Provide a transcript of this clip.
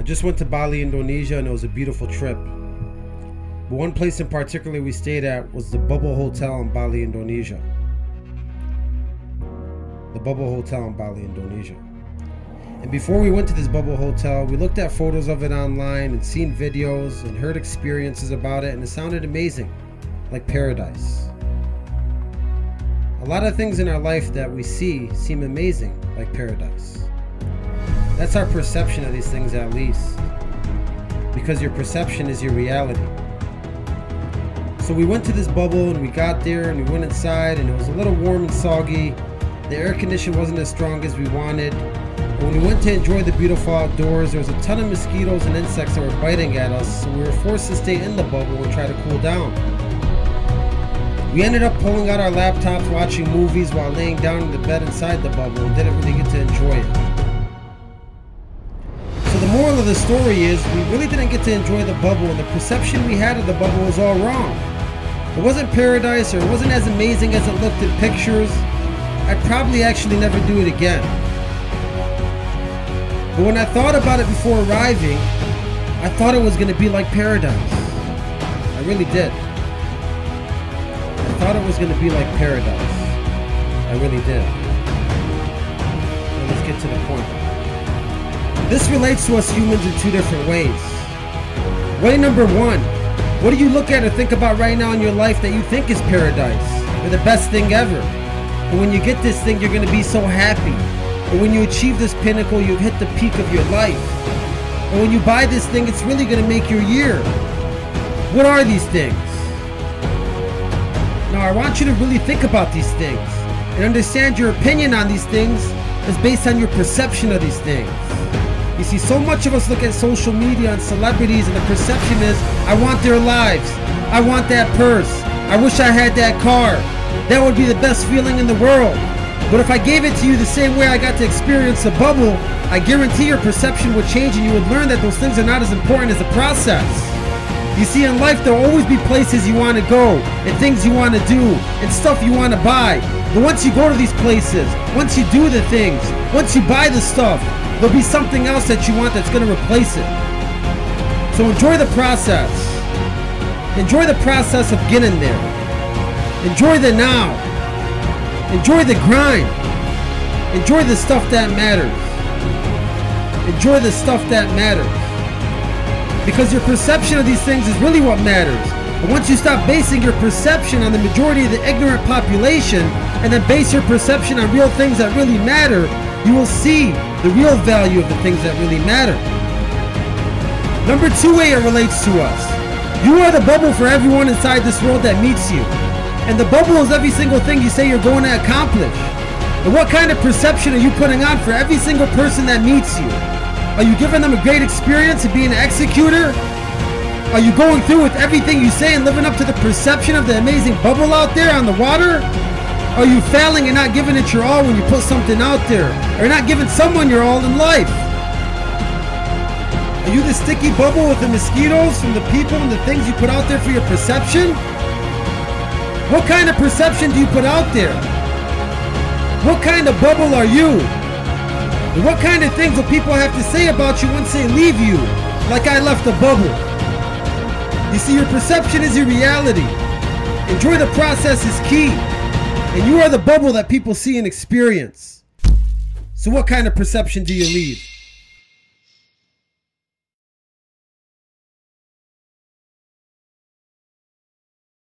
I just went to Bali, Indonesia, and it was a beautiful trip. But one place in particular we stayed at was the Bubble Hotel in Bali, Indonesia. The Bubble Hotel in Bali, Indonesia. And before we went to this Bubble Hotel, we looked at photos of it online and seen videos and heard experiences about it, and it sounded amazing, like paradise. A lot of things in our life that we see seem amazing, like paradise. That's our perception of these things, at least. Because your perception is your reality. So we went to this bubble and we got there and we went inside and it was a little warm and soggy. The air condition wasn't as strong as we wanted. And when we went to enjoy the beautiful outdoors, there was a ton of mosquitoes and insects that were biting at us, so we were forced to stay in the bubble and try to cool down. We ended up pulling out our laptops, watching movies while laying down in the bed inside the bubble and didn't really get to enjoy it. Moral of the story is we really didn't get to enjoy the bubble and the perception we had of the bubble was all wrong. It wasn't paradise or it wasn't as amazing as it looked in pictures. I'd probably actually never do it again. But when I thought about it before arriving, I thought it was going to be like paradise. I really did. I thought it was going to be like paradise. I really did. Let's get to the point. This relates to us humans in two different ways. Way number one, what do you look at or think about right now in your life that you think is paradise or the best thing ever? And when you get this thing, you're going to be so happy. And when you achieve this pinnacle, you've hit the peak of your life. And when you buy this thing, it's really going to make your year. What are these things? Now, I want you to really think about these things and understand your opinion on these things is based on your perception of these things. You see, so much of us look at social media and celebrities, and the perception is, I want their lives. I want that purse. I wish I had that car. That would be the best feeling in the world. But if I gave it to you the same way I got to experience a bubble, I guarantee your perception would change and you would learn that those things are not as important as the process. You see, in life, there'll always be places you want to go, and things you want to do, and stuff you want to buy. But once you go to these places, once you do the things, once you buy the stuff, there'll be something else that you want that's going to replace it. So enjoy the process. Enjoy the process of getting there. Enjoy the now. Enjoy the grind. Enjoy the stuff that matters. Enjoy the stuff that matters. Because your perception of these things is really what matters. And once you stop basing your perception on the majority of the ignorant population and then base your perception on real things that really matter, you will see the real value of the things that really matter. Number two way it relates to us. You are the bubble for everyone inside this world that meets you. And the bubble is every single thing you say you're going to accomplish. And what kind of perception are you putting on for every single person that meets you? Are you giving them a great experience and being an executor? Are you going through with everything you say and living up to the perception of the amazing bubble out there on the water? Are you failing and not giving it your all when you put something out there? Or not giving someone your all in life? Are you the sticky bubble with the mosquitoes from the people and the things you put out there for your perception? What kind of perception do you put out there? What kind of bubble are you? And what kind of things will people have to say about you once they leave you? Like I left a bubble. You see, your perception is your reality. Enjoy the process is key. And you are the bubble that people see and experience. So, what kind of perception do you leave?